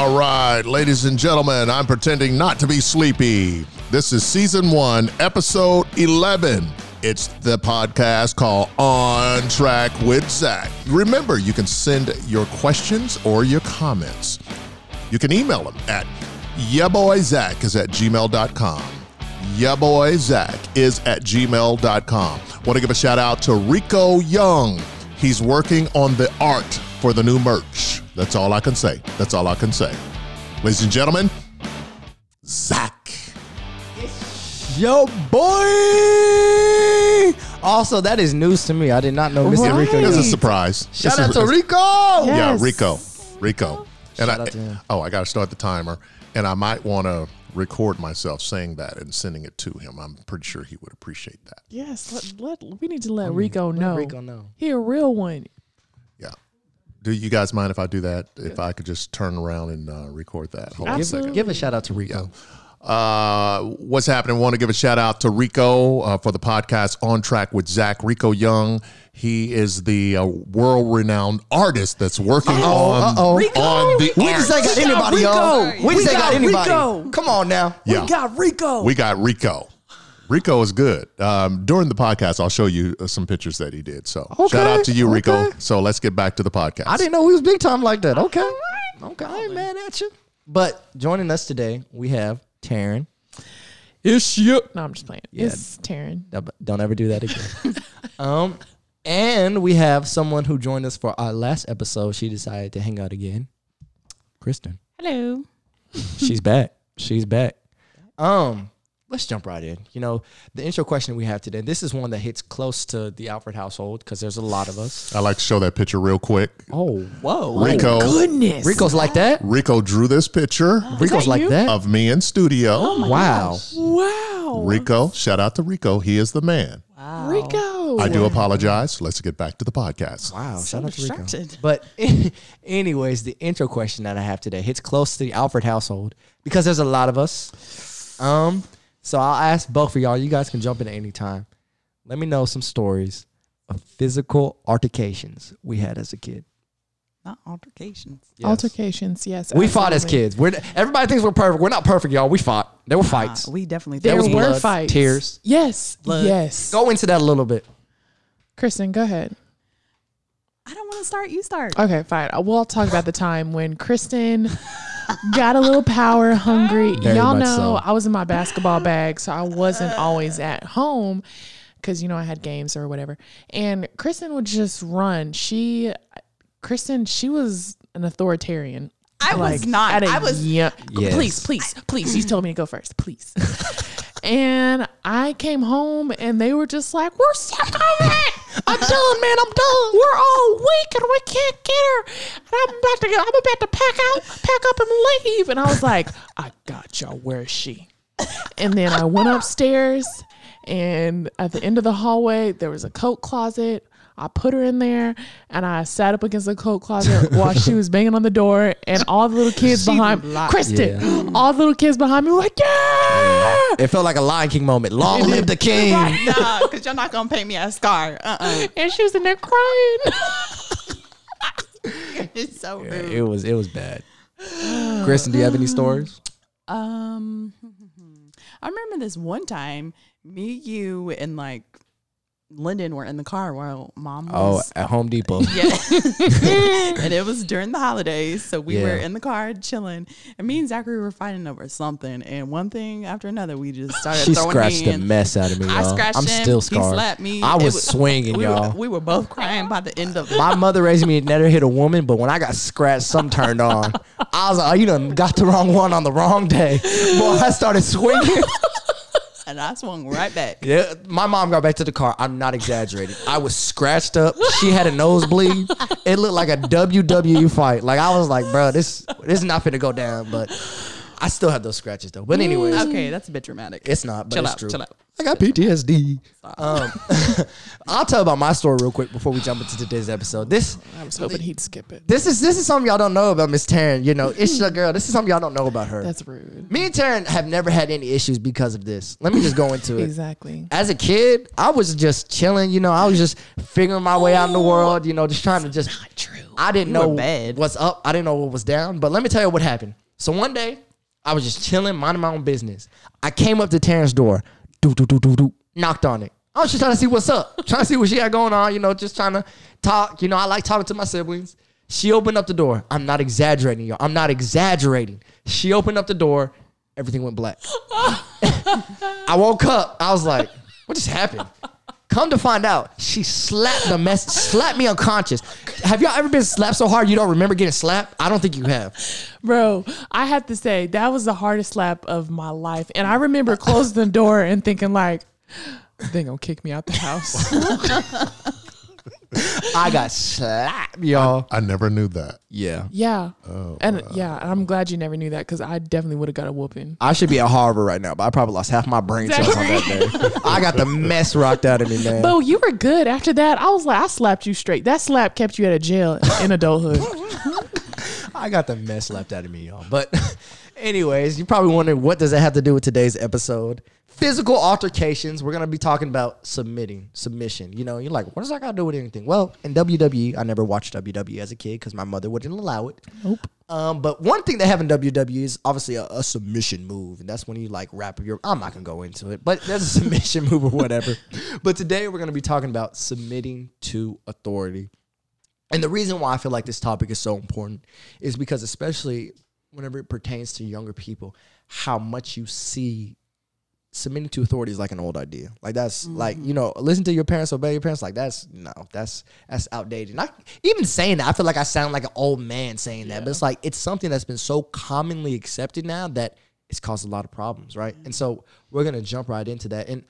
All right, ladies and gentlemen, I'm pretending not to be sleepy. This is season one, episode 11. It's the podcast called On Track with Zach. Remember, you can send your questions or your comments. You can email them at yeboyzach is at gmail.com. Yeboyzach is at gmail.com. Want to give a shout out to Rico Young. He's working on the art for the new merch. That's all I can say. That's all I can say. Ladies and gentlemen, Zach. Yo, boy! Also, that is news to me. I did not know Mr. Right. Rico. It's a surprise. Shout It's out a- to Rico! Yeah, Yes. Rico. Rico. And Shout I, out to him. oh, I got to start the timer. And I might want to record myself saying that and sending it to him. I'm pretty sure he would appreciate that. Yes, let, let we need to let Rico know. Rico know. He a real one. Yeah. Do you guys mind if I do that? If I could just turn around and uh, record that? Hold on a Give, second. give a shout out to Rico. Uh, what's happening? Want to give a shout out to Rico uh, for the podcast On Track with Zach. Rico Young. He is the uh, world renowned artist that's working on, uh-oh. on the We art. just ain't got We got anybody, y'all. Rico. We just We ain't got got anybody. Rico. Come on now. Yeah. We got Rico. We got Rico. Rico is good. Um, during the podcast, I'll show you uh, some pictures that he did. So Okay, shout out to you, Rico. okay. So let's get back to the podcast. I didn't know he was big time like that. Okay. Okay. I ain't mad at you. But joining us today, we have Taryn. It's you. No, I'm just playing. Yeah. It's Taryn. Don't ever do that again. um, and we have someone who joined us for our last episode. She decided to hang out again. Kristen. Hello. She's back. She's back. Um, let's jump right in. You know, the intro question we have today. This is one that hits close to the Alfred household because there's a lot of us. I'd like to show that picture real quick. Oh, whoa, Rico. Oh, Goodness. Rico's like that. Rico drew this picture Rico's that like you? that. of me in studio. wow. Wow. Rico, shout out to Rico. He is the man. Wow. Rico. I do apologize. Let's get back to the podcast. Wow, So shout out to Rico. But anyways, the intro question that I have today hits close to the Alfred household because there's a lot of us. Um, so I'll ask both of y'all. You guys can jump in at any time. Let me know some stories of physical altercations we had as a kid. Not altercations. Yes. Altercations. Yes. We fought as kids. We're everybody thinks we're perfect. We're not perfect, y'all. We fought. There were fights. Uh, we definitely There was think were blood, fights. tears. Yes. Blood. Yes. Go into that a little bit. Kristen, go ahead. I don't want to start. You start. Okay, fine. We'll talk about the time when Kristen got a little power hungry. Very Y'all know so. I was in my basketball bag, so I wasn't always at home because you know I had games or whatever. And Kristen would just run. She, Kristen, she was an authoritarian. I was not. at a I was- young- Yes. Please, please, please. You told me to go first, please. and I came home and they were just like, "We're sick of it. I'm done, man. I'm done. We're all weak and we can't get her. And I'm about to go. I'm about to pack out, pack up and leave." And I was like, "I got y'all. Where is she?" And then I went upstairs, and at the end of the hallway there was a coat closet. I put her in there, and I sat up against the coat closet while she was banging on the door, and all the little kids She behind locked- Kristen, all the little kids behind me were like, "Yeah!" It felt like a Lion King moment. Long live the king. no, because you're not gonna paint me a scar. Uh-uh. And she was in there crying. It's so Yeah, rude. it was it was bad. Kristen, do you have any stories? Um, I remember this one time, me, you, and like Lyndon were in the car while mom Oh, was. at Home Depot. Yeah. and it was during the holidays. So we were in the car chilling. And me and Zachary were fighting over something. And one thing after another, we just started She throwing scratched the mess out of me, I y'all. scratched I'm him. still He slapped me. I was was- swinging, we y'all. Were, we were both crying by the end of it. My mother raised me to never hit a woman, but when I got scratched, something turned on. I was like, oh, you done got the wrong one on the wrong day. Boy, I started swinging. And I swung right back. Yeah, my mom got back to the car. I'm not exaggerating. I was scratched up. She had a nosebleed. It looked like a WWE fight. Like I was like, bro, this this is not finna go down. But I still have those scratches though. But anyways, Okay, that's a bit dramatic. it's not. But chill it's out, true. chill out. I got PTSD. Um, I'll tell about my story real quick before we jump into today's episode. This I was hoping he'd skip it. this is this is something y'all don't know about Miss Taryn. You know, it's your girl. This is something y'all don't know about her. That's rude. Me and Taryn have never had any issues because of this. Let me just go into it. Exactly. As a kid, I was just chilling. You know, I was just figuring my way out in the world. You know, just trying to just True. I didn't You know were bad. what's up. I didn't know what was down. But let me tell you what happened. So one day, I was just chilling, minding my own business. I came up to Taryn's door, do do do do do, knocked on it. I was just trying to see what's up, trying to see what she had going on. You know, just trying to talk. You know, I like talking to my siblings. She opened up the door. I'm not exaggerating, y'all. I'm not exaggerating. She opened up the door. Everything went black. I woke up. I was like, what just happened? Come to find out, she slapped the mess, slapped me unconscious. Have y'all ever been slapped so hard you don't remember getting slapped? I don't think you have. Bro, I have to say that was the hardest slap of my life. And I remember closing the door and thinking like, they gonna kick me out the house. I got slapped, y'all. I never knew that. Yeah. yeah. Oh, and yeah, and I'm glad you never knew that because I definitely would have got a whooping. I should be at Harvard right now, but I probably lost half my brain cells on that day. I got the mess rocked out of me, man. Bo, you were good after that. I was like, I slapped you straight. That slap kept you out of jail in adulthood. I got the mess left out of me, y'all. But anyways, you're probably wondering what does that have to do with today's episode? Physical altercations. We're gonna be talking about submitting, submission. You know, you're like, what does that got to do with anything? Well, in WWE, I never watched WWE as a kid because my mother wouldn't allow it. Nope. Um, but one thing they have in WWE is obviously a, a submission move, and that's when you like wrap your. I'm not gonna go into it, but there's a submission move or whatever. But today we're gonna be talking about submitting to authority. And the reason why I feel like this topic is so important is because, especially whenever it pertains to younger people, how much you see submitting to authority is like an old idea. Like that's like you know, listen to your parents, obey your parents. Like that's no, that's that's outdated. Not even saying that. I feel like I sound like an old man saying that, but it's like it's something that's been so commonly accepted now that it's caused a lot of problems, right? Mm. And so we're gonna jump right into that. And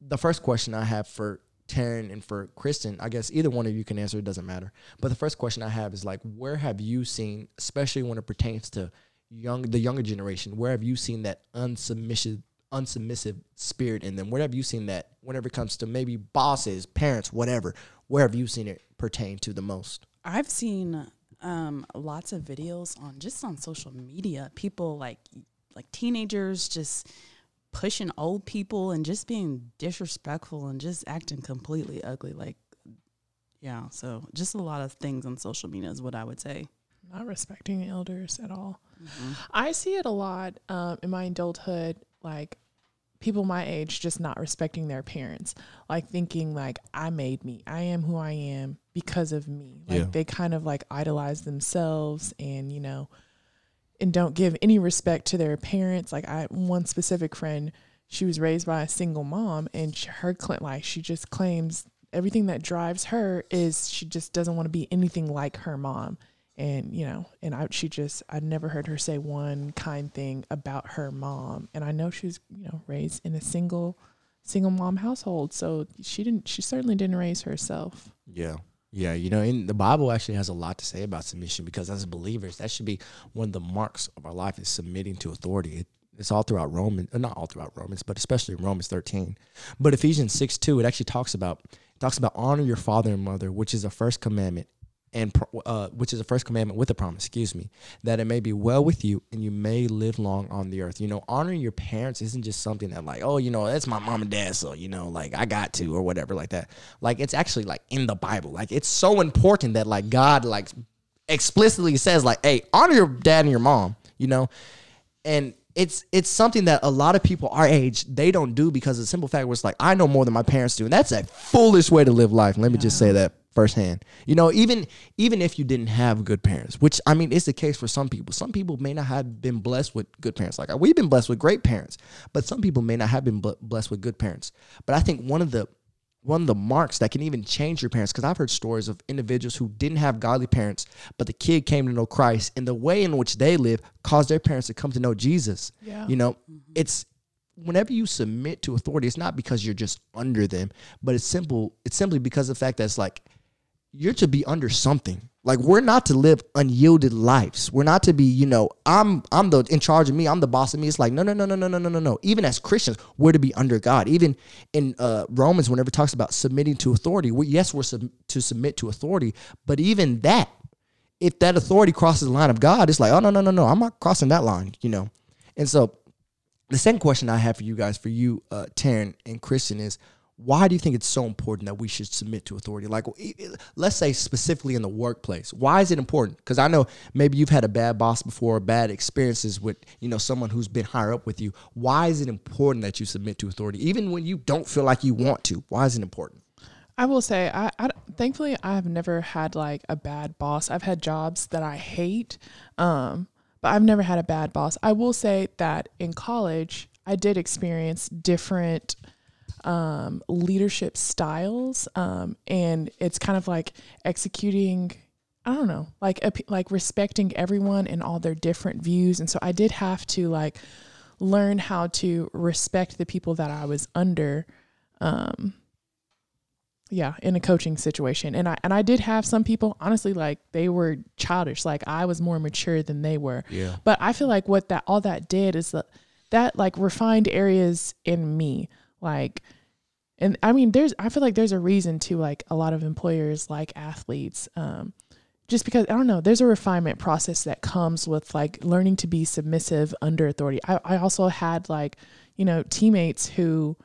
the first question I have for Taryn and for Kristen, I guess either one of you can answer, it doesn't matter. But the first question I have is like, where have you seen, especially when it pertains to young the younger generation, where have you seen that unsubmissive unsubmissive spirit in them? Where have you seen that whenever it comes to maybe bosses, parents, whatever? Where have you seen it pertain to the most? I've seen um, lots of videos on just on social media. People like like teenagers just pushing old people and just being disrespectful and just acting completely ugly. Like, yeah. So just a lot of things on social media is what I would say. Not respecting elders at all. I see it a lot um, in my adulthood, like people my age just not respecting their parents, like thinking like I made me, I am who I am because of me. Like Yeah. they kind of like idolize themselves and you know, and don't give any respect to their parents. Like I one specific friend, she was raised by a single mom, and sh- her like she just claims everything that drives her is she just doesn't want to be anything like her mom and you know and i she just i'd never heard her say one kind thing about her mom and i know she was you know raised in a single single mom household so she didn't she certainly didn't raise herself Yeah. Yeah, you know, and the Bible actually has a lot to say about submission because as believers, that should be one of the marks of our life is submitting to authority. It, it's all throughout Romans, uh, not all throughout Romans, but especially Romans 13. But Ephesians 6 2, it actually talks about talks about honor your father and mother, which is the first commandment, and uh, which is the first commandment with a promise, excuse me, that it may be well with you and you may live long on the earth. You know, honoring your parents isn't just something that like, oh, you know, that's my mom and dad, so you know, like I got to or whatever like that. Like it's actually like in the Bible. Like it's so important that like God like explicitly says like, hey, honor your dad and your mom. You know, and it's it's something that a lot of people our age they don't do because of the simple fact was like I know more than my parents do, and that's a foolish way to live life. Let me just say that firsthand. You know, even even if you didn't have good parents, which I mean it's the case for some people. Some people may not have been blessed with good parents. Like we've been blessed with great parents, but some people may not have been blessed with good parents. But I think one of the one of the marks that can even change your parents because i've heard stories of individuals who didn't have godly parents but the kid came to know christ and the way in which they live caused their parents to come to know jesus Yeah. you know mm-hmm. it's whenever you submit to authority it's not because you're just under them but it's simple it's simply because of the fact that it's like you're to be under something. Like we're not to live unyielded lives. We're not to be, you know, I'm I'm the in charge of me. I'm the boss of me. It's like no, no, no, no, no, no, no, no, no. Even as Christians, we're to be under God. Even in uh, Romans, whenever it talks about submitting to authority, we, yes, we're sub- to submit to authority, but even that, if that authority crosses the line of God, it's like, oh no, no, no, no, I'm not crossing that line, you know. And so, the second question I have for you guys, for you, uh, Taryn and Kristen, is why do you think it's so important that we should submit to authority? Like, let's say specifically in the workplace, why is it important? Because I know maybe you've had a bad boss before, bad experiences with you know someone who's been higher up with you. Why is it important that you submit to authority, even when you don't feel like you want to? Why is it important? I will say, I, I thankfully I have never had like a bad boss. I've had jobs that I hate, um, but I've never had a bad boss. I will say that in college, I did experience different um, leadership styles, um, and it's kind of like executing. I don't know, like like respecting everyone and all their different views, and so I did have to like learn how to respect the people that I was under. Um, yeah in a coaching situation and i and i did have some people honestly like they were childish like i was more mature than they were Yeah. but i feel like what that all that did is that that like refined areas in me like and i mean there's i feel like there's a reason to like a lot of employers like athletes um just because i don't know there's a refinement process that comes with like learning to be submissive under authority. I, I also had like you know teammates who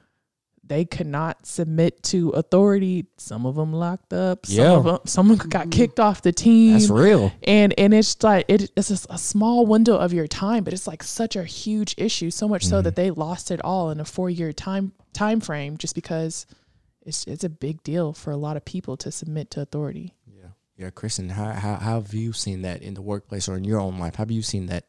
they could not submit to authority. Some of them locked up. Some Yeah. of them, someone got mm-hmm. kicked off the team. That's real. And and it's like it, it's just a small window of your time, but it's like such a huge issue. So much so mm-hmm. that they lost it all in a four year time time frame, just because it's it's a big deal for a lot of people to submit to authority. Yeah, yeah, Kristen, how, how how have you seen that in the workplace or in your own life? How have you seen that,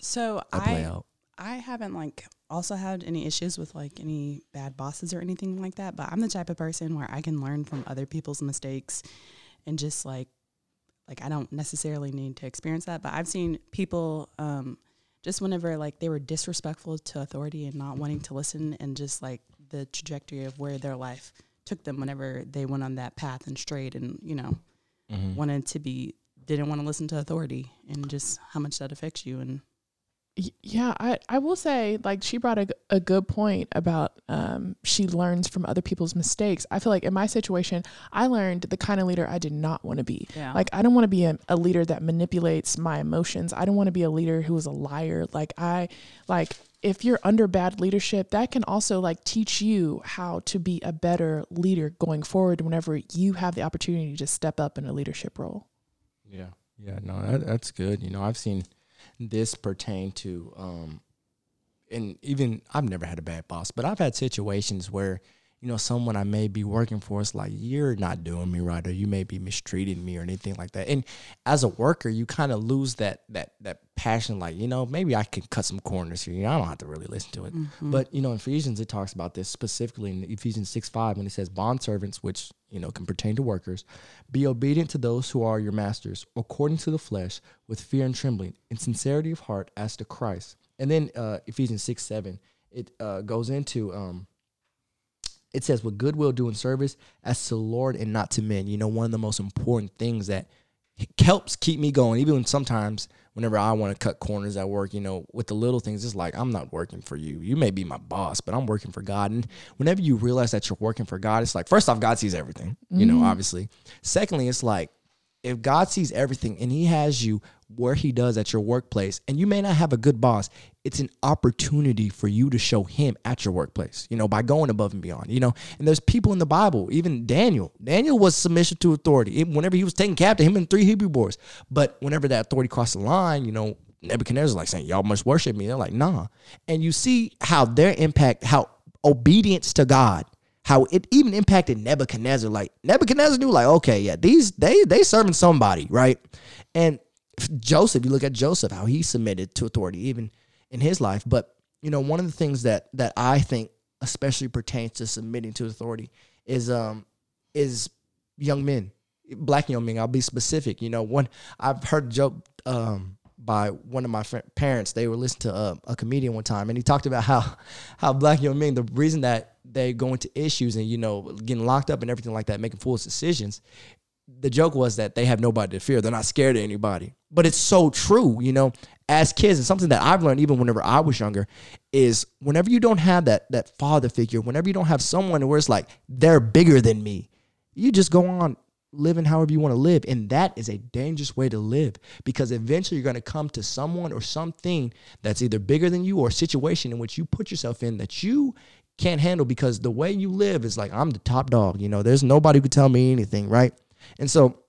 So that play I out? I haven't like also had any issues with like any bad bosses or anything like that, but I'm the type of person where I can learn from other people's mistakes and just like like I don't necessarily need to experience that, but I've seen people um just whenever like they were disrespectful to authority and not wanting to listen and just like the trajectory of where their life took them whenever they went on that path and strayed and, you know, Mm-hmm. wanted to be didn't want to listen to authority and just how much that affects you and Yeah, I, I will say, like, she brought a, a good point about um, she learns from other people's mistakes. I feel like in my situation, I learned the kind of leader I did not want to be. Yeah. Like, I don't want to be a, a leader that manipulates my emotions. I don't want to be a leader who is a liar. Like, I, like, if you're under bad leadership, that can also, like, teach you how to be a better leader going forward whenever you have the opportunity to step up in a leadership role. Yeah, yeah, no, that, that's good. You know, I've seen this pertain to, um, and even I've never had a bad boss, but I've had situations where, you know, someone I may be working for is like, you're not doing me right, or you may be mistreating me, or anything like that. And as a worker, you kind of lose that that that passion, like, you know, maybe I can cut some corners here. You know, I don't have to really listen to it. But you know, in Ephesians, it talks about this specifically in Ephesians six five when it says, bond servants, which you know can pertain to workers, be obedient to those who are your masters, according to the flesh, with fear and trembling, in sincerity of heart, as to Christ." And then uh, Ephesians six seven, it uh, goes into um, it says, with goodwill doing service as to the Lord and not to men. You know, one of the most important things that helps keep me going, even when sometimes whenever I want to cut corners at work, you know, with the little things, it's like, I'm not working for you. You may be my boss, but I'm working for God. And whenever you realize that you're working for God, it's like, first off, God sees everything, you know, mm-hmm. obviously. Secondly, it's like, if God sees everything and He has you where He does at your workplace, and you may not have a good boss, it's an opportunity for you to show Him at your workplace, you know, by going above and beyond, you know. And there's people in the Bible, even Daniel. Daniel was submission to authority. Whenever he was taken captive, him and three Hebrew boys. But whenever that authority crossed the line, you know, Nebuchadnezzar was like saying, Y'all must worship me. They're like, nah. And you see how their impact, how obedience to God how it even impacted Nebuchadnezzar. Like Nebuchadnezzar knew, like, okay, yeah, these they they serving somebody, right? And Joseph, you look at Joseph, how he submitted to authority even in his life. But you know, one of the things that that I think especially pertains to submitting to authority is um is young men, black young men. I'll be specific. You know, one I've heard joke um by one of my parents. They were listening to a, a comedian one time, and he talked about how how black young men the reason that they go into issues and you know getting locked up and everything like that, making foolish decisions. The joke was that they have nobody to fear. They're not scared of anybody. But it's so true, you know. As kids, and something that I've learned even whenever I was younger is whenever you don't have that that father figure, whenever you don't have someone where it's like they're bigger than me, you just go on living however you want to live. And that is a dangerous way to live because eventually you're going to come to someone or something that's either bigger than you or a situation in which you put yourself in that you can't handle because the way you live is like I'm the top dog. You know, there's nobody who could tell me anything, right? And so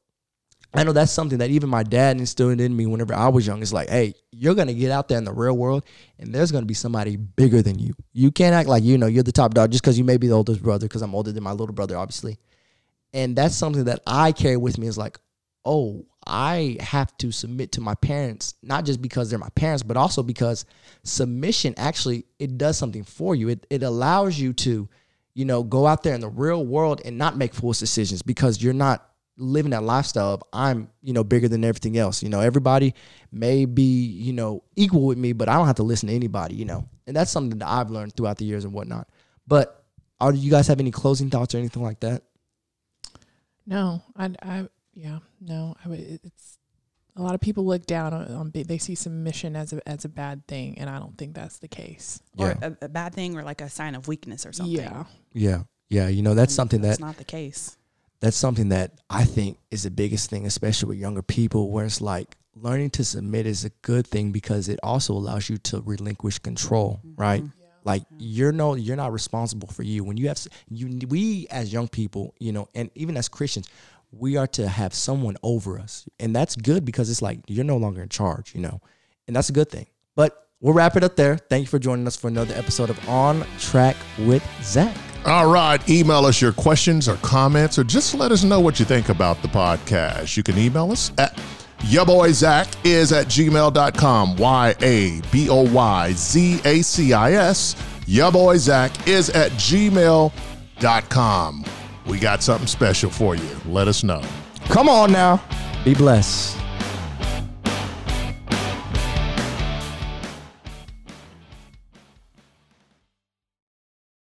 I know that's something that even my dad instilled in me whenever I was young. It's like, hey, you're gonna get out there in the real world, and there's gonna be somebody bigger than you. You can't act like you know you're the top dog just because you may be the oldest brother. Because I'm older than my little brother, obviously, and that's something that I carry with me. Is like, oh, I have to submit to my parents, not just because they're my parents, but also because submission actually it does something for you. It it allows you to, you know, go out there in the real world and not make foolish decisions because you're not living that lifestyle of I'm, you know, bigger than everything else. You know, everybody may be, you know, equal with me, but I don't have to listen to anybody, you know. And that's something that I've learned throughout the years and whatnot. But are you guys have any closing thoughts or anything like that? No, I, I, yeah, no. I, would- it's a lot of people look down on, on they see submission as a as a bad thing, and I don't think that's the case. or Yeah. a, a bad thing or like a sign of weakness or something. Yeah, Yeah. Yeah. You know, that's And something that's that not the case. that's something that I think is the biggest thing, especially with younger people, where it's like learning to submit is a good thing because it also allows you to relinquish control, mm-hmm. right? Like mm-hmm. you're no, you're not responsible for you. When you have you, we as young people, you know, and even as Christians, we are to have someone over us, and that's good because it's like you're no longer in charge, you know, and that's a good thing. But we'll wrap it up there. Thank you for joining us for another episode of On Track with Zach. All right. Email us your questions or comments, or just let us know what you think about the podcast. You can email us at your boy Zach is at gmail.com. Y A B O Y Z A C I S. Your boy Zach is at gmail.com. We got something special for you. Let us know. Come on now, be blessed.